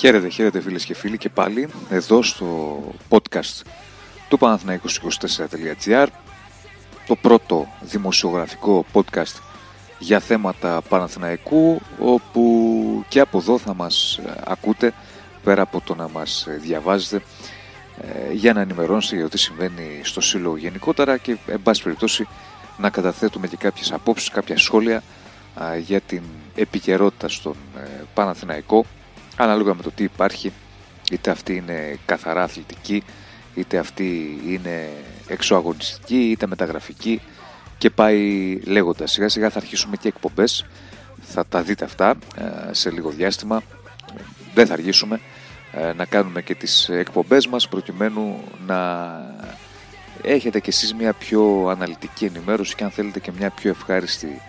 Χαίρετε, χαίρετε φίλες και φίλοι και πάλι εδώ στο podcast του Παναθηναϊκούς24.gr το πρώτο δημοσιογραφικό podcast για θέματα Παναθηναϊκού όπου και από εδώ θα μας ακούτε πέρα από το να μας διαβάζετε ε, για να ενημερώνεστε για το τι συμβαίνει στο Σύλλογο γενικότερα και εν πάση περιπτώσει να καταθέτουμε και κάποιες απόψεις, κάποια σχόλια για την επικαιρότητα στον ε, Παναθηναϊκό ανάλογα με το τι υπάρχει είτε αυτή είναι καθαρά αθλητική είτε αυτή είναι εξωαγωνιστική είτε μεταγραφική και πάει λέγοντας. Σιγά σιγά θα αρχίσουμε και εκπομπές. Θα τα δείτε αυτά ε, σε λίγο διάστημα. Δεν θα αργήσουμε ε, να κάνουμε και τις εκπομπές μας προκειμένου να έχετε κι εσείς μια πιο αναλυτική ενημέρωση και αν θέλετε και μια πιο ευχάριστη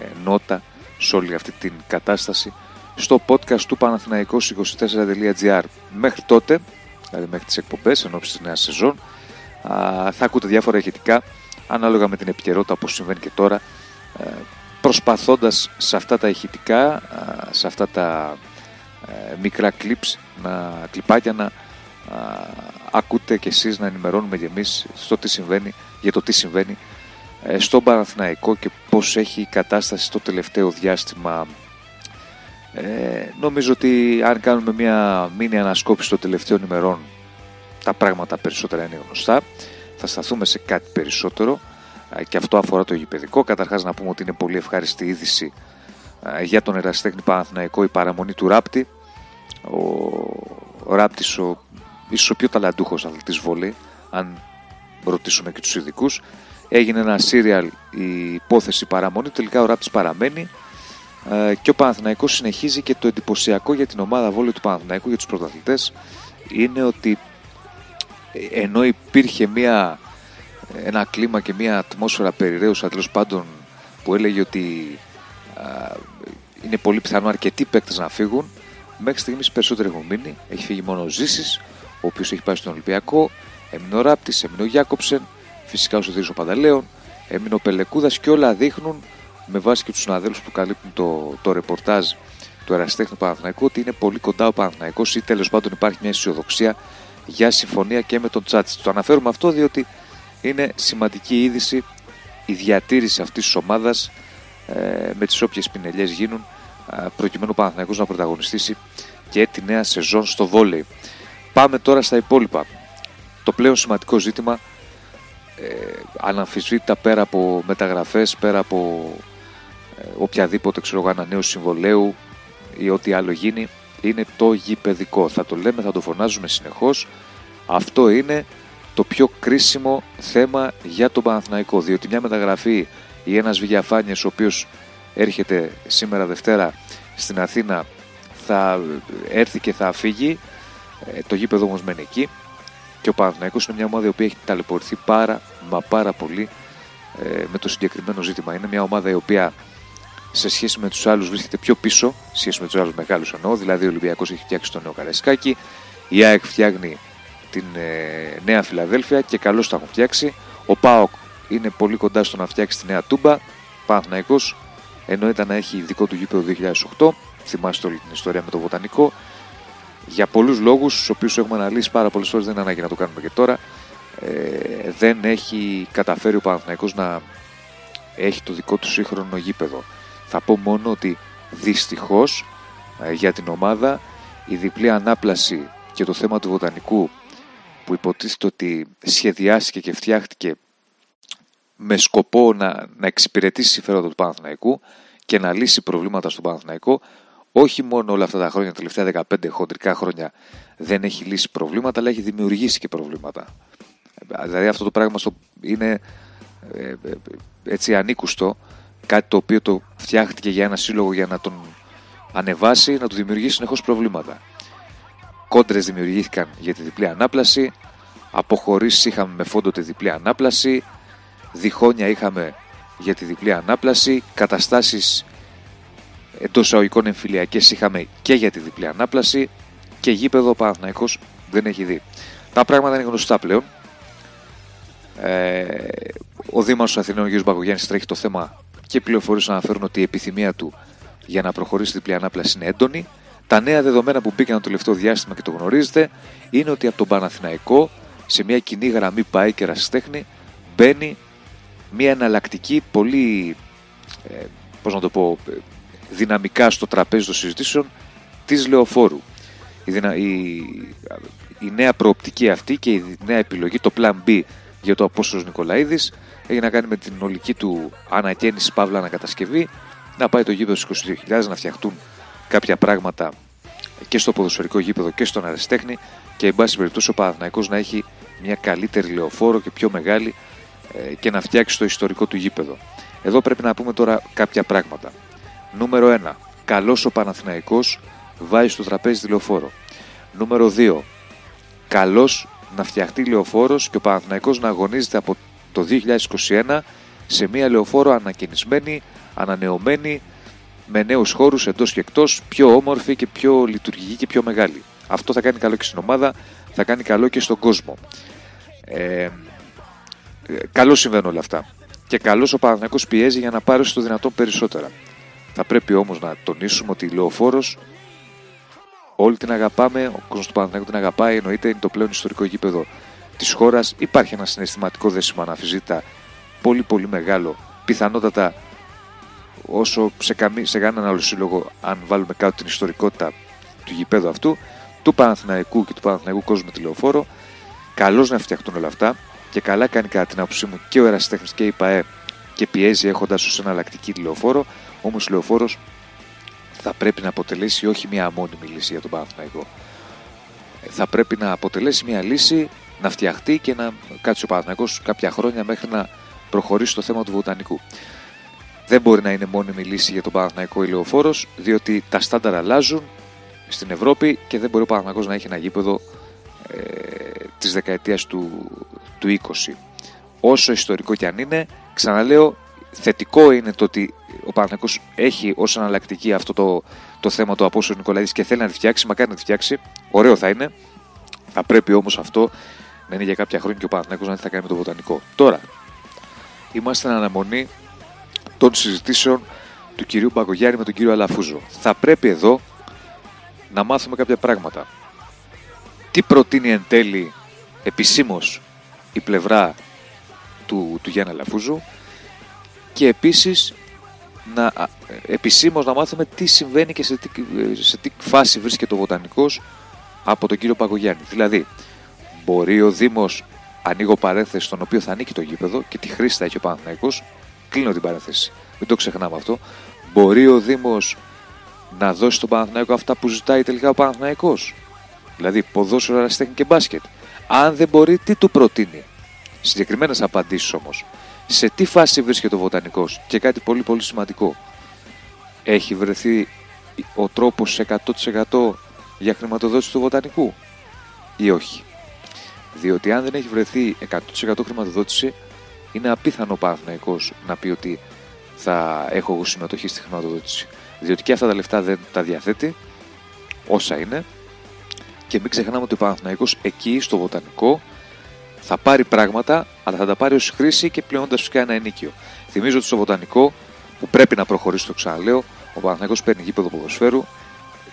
ε, νότα σε όλη αυτή την κατάσταση στο podcast του Παναθηναϊκός24.gr. Μέχρι τότε, δηλαδή μέχρι τις εκπομπές εν ώψη της νέας σεζόν, θα ακούτε διάφορα ηχητικά ανάλογα με την επικαιρότητα όπως συμβαίνει και τώρα, ε, προσπαθώντας σε αυτά τα ηχητικά, σε αυτά τα ε, μικρά clips, να, κλιπάκια να ακούτε κι εσείς να ενημερώνουμε και εμείς στο τι συμβαίνει, για το τι συμβαίνει ε, στον Παναθηναϊκό και πώς έχει η κατάσταση στο τελευταίο διάστημα ε, νομίζω ότι αν κάνουμε μια μήνυα ανασκόπηση των τελευταίων ημερών τα πράγματα περισσότερα είναι γνωστά. Θα σταθούμε σε κάτι περισσότερο ε, και αυτό αφορά το γηπαιδικό. Καταρχάς να πούμε ότι είναι πολύ ευχάριστη είδηση ε, για τον ερασιτέχνη Παναθηναϊκό η παραμονή του Ράπτη. Ο, ο Ράπτης ο, ίσως ο πιο ταλαντούχος αθλητής βολή, αν ρωτήσουμε και τους ειδικούς. Έγινε ένα σύριαλ η υπόθεση παραμονή, τελικά ο Ράπτης παραμένει ε, και ο Παναθηναϊκός συνεχίζει και το εντυπωσιακό για την ομάδα βόλου του Παναθηναϊκού για τους πρωταθλητές είναι ότι ε, ενώ υπήρχε μια, ένα κλίμα και μια ατμόσφαιρα περιραίουσα τέλος πάντων που έλεγε ότι είναι πολύ πιθανό αρκετοί παίκτες να φύγουν μέχρι στιγμής περισσότεροι έχουν μείνει. Έχει φύγει μόνο ο Ζήσης ο οποίος έχει πάει στον Ολυμπιακό έμεινε ο Ράπτης, έμεινε ο Γιάκοψεν φυσικά ο Σωτήρης ο Πανταλέων έμεινε ο Πελεκούδας και όλα δείχνουν με βάση και τους συναδέλφους που καλύπτουν το, το ρεπορτάζ του Εραστέχνου Παναθηναϊκού ότι είναι πολύ κοντά ο Παναθηναϊκός ή τέλος πάντων υπάρχει μια αισιοδοξία για συμφωνία και με τον Τσάτσι. Το αναφέρουμε αυτό διότι είναι σημαντική είδηση η διατήρηση αυτής της ομάδας ε, με τις όποιες πινελιές γίνουν ε, προκειμένου ο Παναθηναϊκός να πρωταγωνιστήσει και τη νέα σεζόν στο βόλεϊ. Πάμε τώρα στα υπόλοιπα. Το πλέον σημαντικό ζήτημα ε, αναμφισβήτητα πέρα από μεταγραφές, πέρα από ε, οποιαδήποτε ξέρω, ανανέωση συμβολέου ή ό,τι άλλο γίνει είναι το γηπαιδικό. Θα το λέμε, θα το φωνάζουμε συνεχώς. Αυτό είναι το πιο κρίσιμο θέμα για τον Παναθηναϊκό. Διότι μια μεταγραφή ή ένας Βηγιαφάνιες ο οποίος έρχεται σήμερα Δευτέρα στην Αθήνα θα έρθει και θα φύγει. Ε, το γήπεδο όμως μένει εκεί. Και ο Παναθηναϊκός είναι μια ομάδα η οποία έχει ταλαιπωρηθεί πάρα μα πάρα πολύ ε, με το συγκεκριμένο ζήτημα. Είναι μια ομάδα η οποία σε σχέση με τους άλλους βρίσκεται πιο πίσω, σε σχέση με τους άλλους μεγάλους εννοώ. Δηλαδή, ο Ολυμπιακός έχει φτιάξει τον νέο Καρεσκάκη, η ΑΕΚ φτιάχνει την ε, Νέα Φιλαδέλφια και καλώς τα έχουν φτιάξει. Ο ΠΑΟΚ είναι πολύ κοντά στο να φτιάξει τη Νέα Τούμπα. Παναθναϊκό ενώ ήταν να έχει δικό του γήπεδο 2008. Θυμάστε όλη την ιστορία με το Βοτανικό. Για πολλούς λόγους, του οποίους έχουμε αναλύσει πάρα πολλές φορές, δεν είναι ανάγκη να το κάνουμε και τώρα. Ε, δεν έχει καταφέρει ο Παναθηναϊκός να έχει το δικό του σύγχρονο γήπεδο. Θα πω μόνο ότι δυστυχώς ε, για την ομάδα η διπλή ανάπλαση και το θέμα του βοτανικού που υποτίθεται ότι σχεδιάστηκε και φτιάχτηκε με σκοπό να, να εξυπηρετήσει συμφέροντα του Παναθηναϊκού και να λύσει προβλήματα στον Παναθηναϊκό όχι μόνο όλα αυτά τα χρόνια, τα τελευταία 15 χοντρικά χρόνια δεν έχει λύσει προβλήματα αλλά έχει δημιουργήσει και προβλήματα. Δηλαδή αυτό το πράγμα είναι ε, ε, έτσι ανήκουστο, κάτι το οποίο το φτιάχτηκε για ένα σύλλογο για να τον ανεβάσει, να του δημιουργήσει συνεχώς προβλήματα. Κόντρες δημιουργήθηκαν για τη διπλή ανάπλαση, αποχωρήσεις είχαμε με φόντο τη διπλή ανάπλαση, διχόνια είχαμε για τη διπλή ανάπλαση, καταστάσεις εντός αγωγικών εμφυλιακές είχαμε και για τη διπλή ανάπλαση και γήπεδο ο Παναθηναϊκός δεν έχει δει. Τα πράγματα είναι γνωστά πλέον. Ε, ο Δήμαρχος Αθηνών, ο κ. Μπαγκογιάννη, τρέχει το θέμα και οι πληροφορίε αναφέρουν ότι η επιθυμία του για να προχωρήσει διπλή ανάπλαση είναι έντονη. Τα νέα δεδομένα που μπήκαν το τελευταίο διάστημα και το γνωρίζετε είναι ότι από τον Παναθηναϊκό σε μια κοινή γραμμή πάει και ρασιστέχνη μπαίνει μια εναλλακτική πολύ ε, πώς να το πω, δυναμικά στο τραπέζι των συζητήσεων της Λεωφόρου. Η, η, η νέα προοπτική αυτή και η νέα επιλογή, το Plan B για το Απόστολος Νικολαίδης έχει να κάνει με την ολική του ανακαίνιση παύλα ανακατασκευή να πάει το γήπεδο στους 22.000 να φτιαχτούν κάποια πράγματα και στο ποδοσφαιρικό γήπεδο και στον αριστέχνη και εν πάση περιπτώσει ο Παναθηναϊκός να έχει μια καλύτερη λεωφόρο και πιο μεγάλη ε, και να φτιάξει το ιστορικό του γήπεδο. Εδώ πρέπει να πούμε τώρα κάποια πράγματα. Νούμερο 1. Καλός ο Παναθηναϊκός βάζει στο τραπέζι τη λεωφόρο. Νούμερο 2. Καλός να φτιαχτεί λεωφόρος και ο Παναθηναϊκός να αγωνίζεται από το 2021 σε μια λεωφόρο ανακαινισμένη, ανανεωμένη, με νέους χώρους εντός και εκτός, πιο όμορφη και πιο λειτουργική και πιο μεγάλη. Αυτό θα κάνει καλό και στην ομάδα, θα κάνει καλό και στον κόσμο. Ε, καλό συμβαίνουν όλα αυτά. Και καλώς ο Παναθηναϊκός πιέζει για να πάρει στο δυνατόν περισσότερα. Θα πρέπει όμως να τονίσουμε ότι η Λεωφόρος όλοι την αγαπάμε, ο κόσμος του Παναθηναϊκού την αγαπάει, εννοείται είναι το πλέον ιστορικό γήπεδο της χώρας. Υπάρχει ένα συναισθηματικό δέσιμο αναφυζήτα πολύ πολύ μεγάλο, πιθανότατα όσο σε, καμί, σε κανέναν άλλο σύλλογο αν βάλουμε κάτω την ιστορικότητα του γηπέδου αυτού, του Παναθηναϊκού και του Παναθηναϊκού κόσμου με τη λεωφόρο. Καλώς να φτιαχτούν όλα αυτά και καλά κάνει κατά την άποψή μου και ο Εραστέχνη και η ΠαΕ και πιέζει έχοντας ως εναλλακτική τη λεωφόρο. Όμως η λεωφόρος θα πρέπει να αποτελέσει όχι μια μόνιμη λύση για τον Παναθηναϊκό. Θα πρέπει να αποτελέσει μια λύση να φτιαχτεί και να κάτσει ο Παναθηναϊκός κάποια χρόνια μέχρι να προχωρήσει το θέμα του βοτανικού. Δεν μπορεί να είναι μόνιμη λύση για τον Παναθηναϊκό ηλιοφόρο, διότι τα στάνταρ αλλάζουν στην Ευρώπη και δεν μπορεί ο Παναθηναϊκός να έχει ένα γήπεδο ε, της δεκαετίας του, του 20. Όσο ιστορικό κι αν είναι, ξαναλέω, θετικό είναι το ότι ο Παναθηναϊκός έχει ως αναλλακτική αυτό το, το θέμα του Απόστολου Νικολαίδης και θέλει να τη φτιάξει, μακάρι να τη φτιάξει, ωραίο θα είναι. Θα πρέπει όμως αυτό να είναι για κάποια χρόνια και ο Παναθηναϊκός να τι θα κάνει με το βοτανικό. Τώρα, είμαστε στην αναμονή των συζητήσεων του κυρίου Μπαγκογιάννη με τον κύριο Αλαφούζο. Θα πρέπει εδώ να μάθουμε κάποια πράγματα. Τι προτείνει εν τέλει επισήμως η πλευρά του, του Γιάννη Αλαφούζου και επίσης να, επισήμως να μάθουμε τι συμβαίνει και σε τι, σε τι φάση βρίσκεται ο Βοτανικός από τον κύριο Παγκογιάννη. Δηλαδή, μπορεί ο Δήμος, ανοίγω παρένθεση στον οποίο θα ανήκει το γήπεδο και τι χρήση θα έχει ο Παναθηναϊκός, κλείνω την παρένθεση, μην το ξεχνάμε αυτό, μπορεί ο Δήμος να δώσει στον Παναθηναϊκό αυτά που ζητάει τελικά ο Παναθηναϊκός. Δηλαδή ποδόσφαιρο, αεραστέχνη και μπάσκετ. Αν δεν μπορεί, τι του προτείνει. Συγκεκριμένες απαντήσεις όμως. Σε τι φάση βρίσκεται ο Βοτανικός; Και κάτι πολύ πολύ σημαντικό. Έχει βρεθεί ο τρόπος 100% για χρηματοδότηση του Βοτανικού ή όχι; Διότι αν δεν έχει βρεθεί 100% χρηματοδότηση, είναι απίθανο ο Παναθηναϊκός να πει ότι θα έχω εγώ συμμετοχή στη χρηματοδότηση. Διότι και αυτά τα λεφτά δεν τα διαθέτει, όσα είναι. Και μην ξεχνάμε ότι ο Παναθηναϊκός εκεί στο Βοτανικό θα πάρει πράγματα, αλλά θα τα πάρει ως χρήση και πλεονώντα φυσικά ένα ενίκιο. Θυμίζω ότι στο Βοτανικό, που πρέπει να προχωρήσει το ξαναλέω, ο Παναθηναϊκός παίρνει γήπεδο ποδοσφαίρου,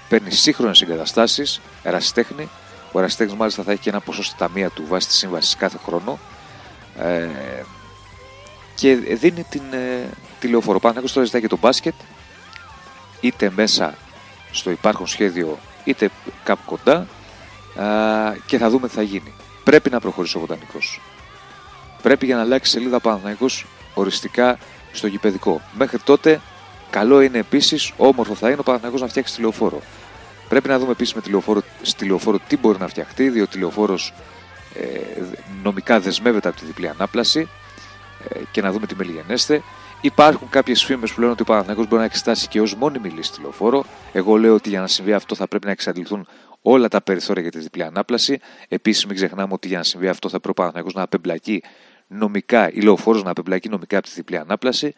παίρνει σύγχρονες εγκαταστάσεις, ερασιτέχνη. Ο ερασιτέχνης μάλιστα θα έχει και ένα ποσό στη ταμεία του βάσει της σύμβασης κάθε χρόνο. Ε, και δίνει την, ε, τη λεωφόρο. Ο Παναθηναϊκός τώρα ζητάει και το μπάσκετ, είτε μέσα στο υπάρχον σχέδιο, είτε κάπου κοντά α, και θα δούμε τι θα γίνει. Πρέπει να προχωρήσει ο Βοτανικός. Πρέπει για να αλλάξει σελίδα Παναθηναϊκός οριστικά στο γηπαιδικό. Μέχρι τότε, καλό είναι επίσης, όμορφο θα είναι ο Παναθηναϊκός να φτιάξει τη λεωφόρο. Πρέπει να δούμε επίσης με τη λεωφόρο, στη λεωφόρο τι μπορεί να φτιαχτεί, διότι η λεωφόρος ε, νομικά δεσμεύεται από τη διπλή ανάπλαση ε, και να δούμε τι μελιγενέστε. Υπάρχουν κάποιες φήμες που λένε ότι ο Παναθηναϊκός μπορεί να εξετάσει και ως μόνιμη λύση τη λεωφόρο. Εγώ λέω ότι για να συμβεί αυτό θα πρέπει να εξαντληθούν όλα τα περιθώρια για τη διπλή ανάπλαση. Επίσης, μην ξεχνάμε ότι για να συμβεί αυτό θα πρέπει ο Παναθηναϊκός να απεμπλακεί νομικά, η λεωφόρος να απεμπλακεί νομικά από τη διπλή ανάπλαση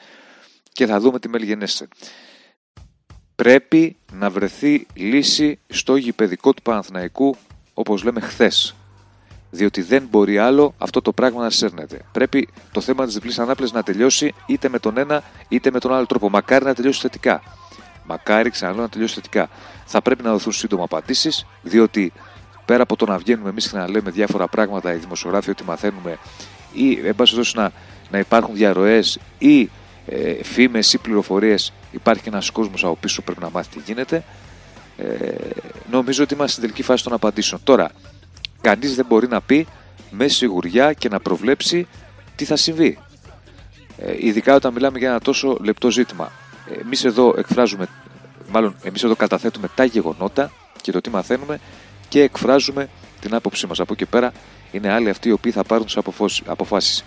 και θα δούμε τι μελιγενέστε. Πρέπει να βρεθεί λύση στο γηπαιδικό του Παναθηναϊκού, όπως λέμε χθες διότι δεν μπορεί άλλο αυτό το πράγμα να σέρνεται. Πρέπει το θέμα της διπλής ανάπλασης να τελειώσει είτε με τον ένα είτε με τον άλλο τρόπο. Μακάρι να τελειώσει θετικά. Μακάρι, ξαναλέω, να τελειώσει θετικά. Θα πρέπει να δοθούν σύντομα απαντήσεις, διότι πέρα από το να βγαίνουμε εμείς και να λέμε διάφορα πράγματα, οι δημοσιογράφοι, ότι μαθαίνουμε, ή εν πάση να, να υπάρχουν διαρροές ή ε, φήμες ή πληροφορίες, υπάρχει και ένας κόσμος από πίσω που πρέπει να μάθει τι γίνεται. Ε, νομίζω ότι είμαστε στην τελική φάση των απαντήσεων. Τώρα, κανείς δεν μπορεί να πει με σιγουριά και να προβλέψει τι θα συμβεί. Ε, ειδικά όταν μιλάμε για ένα τόσο λεπτό ζήτημα. Εμείς εδώ εκφράζουμε, μάλλον εμείς εδώ καταθέτουμε τα γεγονότα και το τι μαθαίνουμε και εκφράζουμε την άποψή μας. Από εκεί πέρα είναι άλλοι αυτοί οι οποίοι θα πάρουν τις αποφάσεις.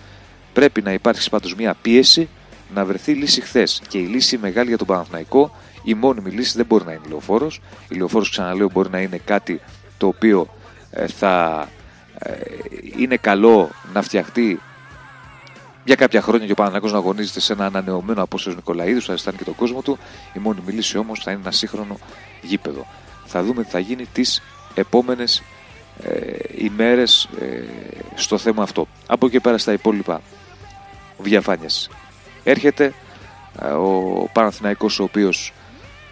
Πρέπει να υπάρξει πάντως μια πίεση να βρεθεί λύση χθες. Και η λύση μεγάλη για τον Παναθηναϊκό, η μόνιμη λύση δεν μπορεί να είναι λεωφόρος. Η λεωφόρος, ξαναλέω, μπορεί να είναι κάτι το οποίο ε, θα ε, είναι καλό να φτιαχτεί για κάποια χρόνια και ο Παναθηναϊκός να αγωνίζεται σε ένα ανανεωμένο απόσταση Νικολαίδου, θα αισθάνει και τον κόσμο του. Η μόνιμη λύση όμως θα είναι ένα σύγχρονο γήπεδο. Θα δούμε τι θα γίνει τις επόμενες ε, ημέρες ε, στο θέμα αυτό. Από εκεί πέρα στα υπόλοιπα διαφάνειες. Έρχεται ε, ο Παναθηναϊκός ο οποίος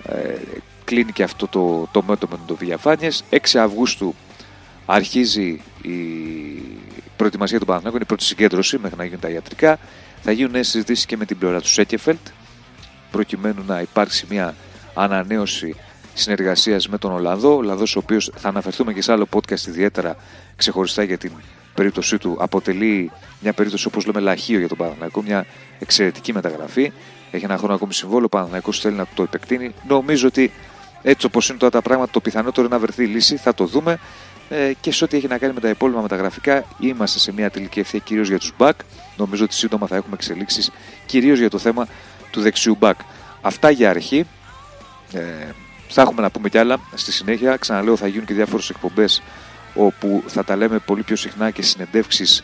ε, κλείνει και αυτό το, το μέτωπο με το διαφάνειες. 6 Αυγούστου αρχίζει η προετοιμασία του Παναθηναϊκού, είναι η πρώτη συγκέντρωση μέχρι να γίνουν τα ιατρικά. Θα γίνουν νέες συζητήσεις και με την πλευρά του Σέκεφελτ προκειμένου να υπάρξει μια ανανέωση συνεργασίας με τον Ολλανδό. Ο Ολλανδός, ο οποίος θα αναφερθούμε και σε άλλο podcast ιδιαίτερα ξεχωριστά για την περίπτωσή του, αποτελεί μια περίπτωση όπως λέμε λαχείο για τον Παναθηναϊκό, μια εξαιρετική μεταγραφή. Έχει ένα χρόνο ακόμη συμβόλαιο. Ο Παναθηναϊκός θέλει να το επεκτείνει. Νομίζω ότι έτσι όπως είναι τώρα τα πράγματα, το πιθανότερο είναι να βρεθεί λύση. Θα το δούμε. Ε, και σε ό,τι έχει να κάνει με τα υπόλοιπα μεταγραφικά, είμαστε σε μια τελική ευθεία κυρίως για τους back. Νομίζω ότι σύντομα θα έχουμε εξελίξεις κυρίως για το θέμα του δεξιού back. Αυτά για αρχή. Ε, θα έχουμε να πούμε κι άλλα στη συνέχεια. Ξαναλέω, θα γίνουν και διάφορες εκπομπές όπου θα τα λέμε πολύ πιο συχνά και συνεντεύξεις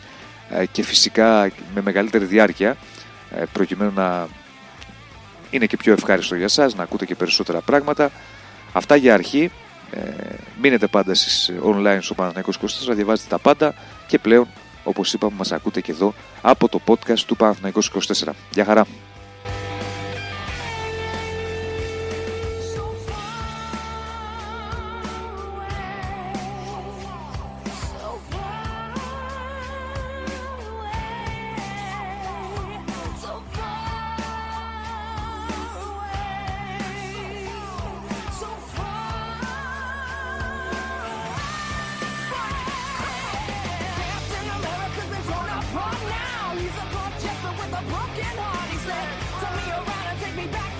ε, και φυσικά με μεγαλύτερη διάρκεια ε, προκειμένου να είναι και πιο ευχάριστο για σας, να ακούτε και περισσότερα πράγματα. Αυτά για αρχή. Ε, μείνετε πάντα στις online στο Παναθηναϊκός 24, διαβάζετε τα πάντα και πλέον, όπως είπαμε, μας ακούτε και εδώ από το podcast του Παναθηναϊκός 24. Γεια χαρά! me back.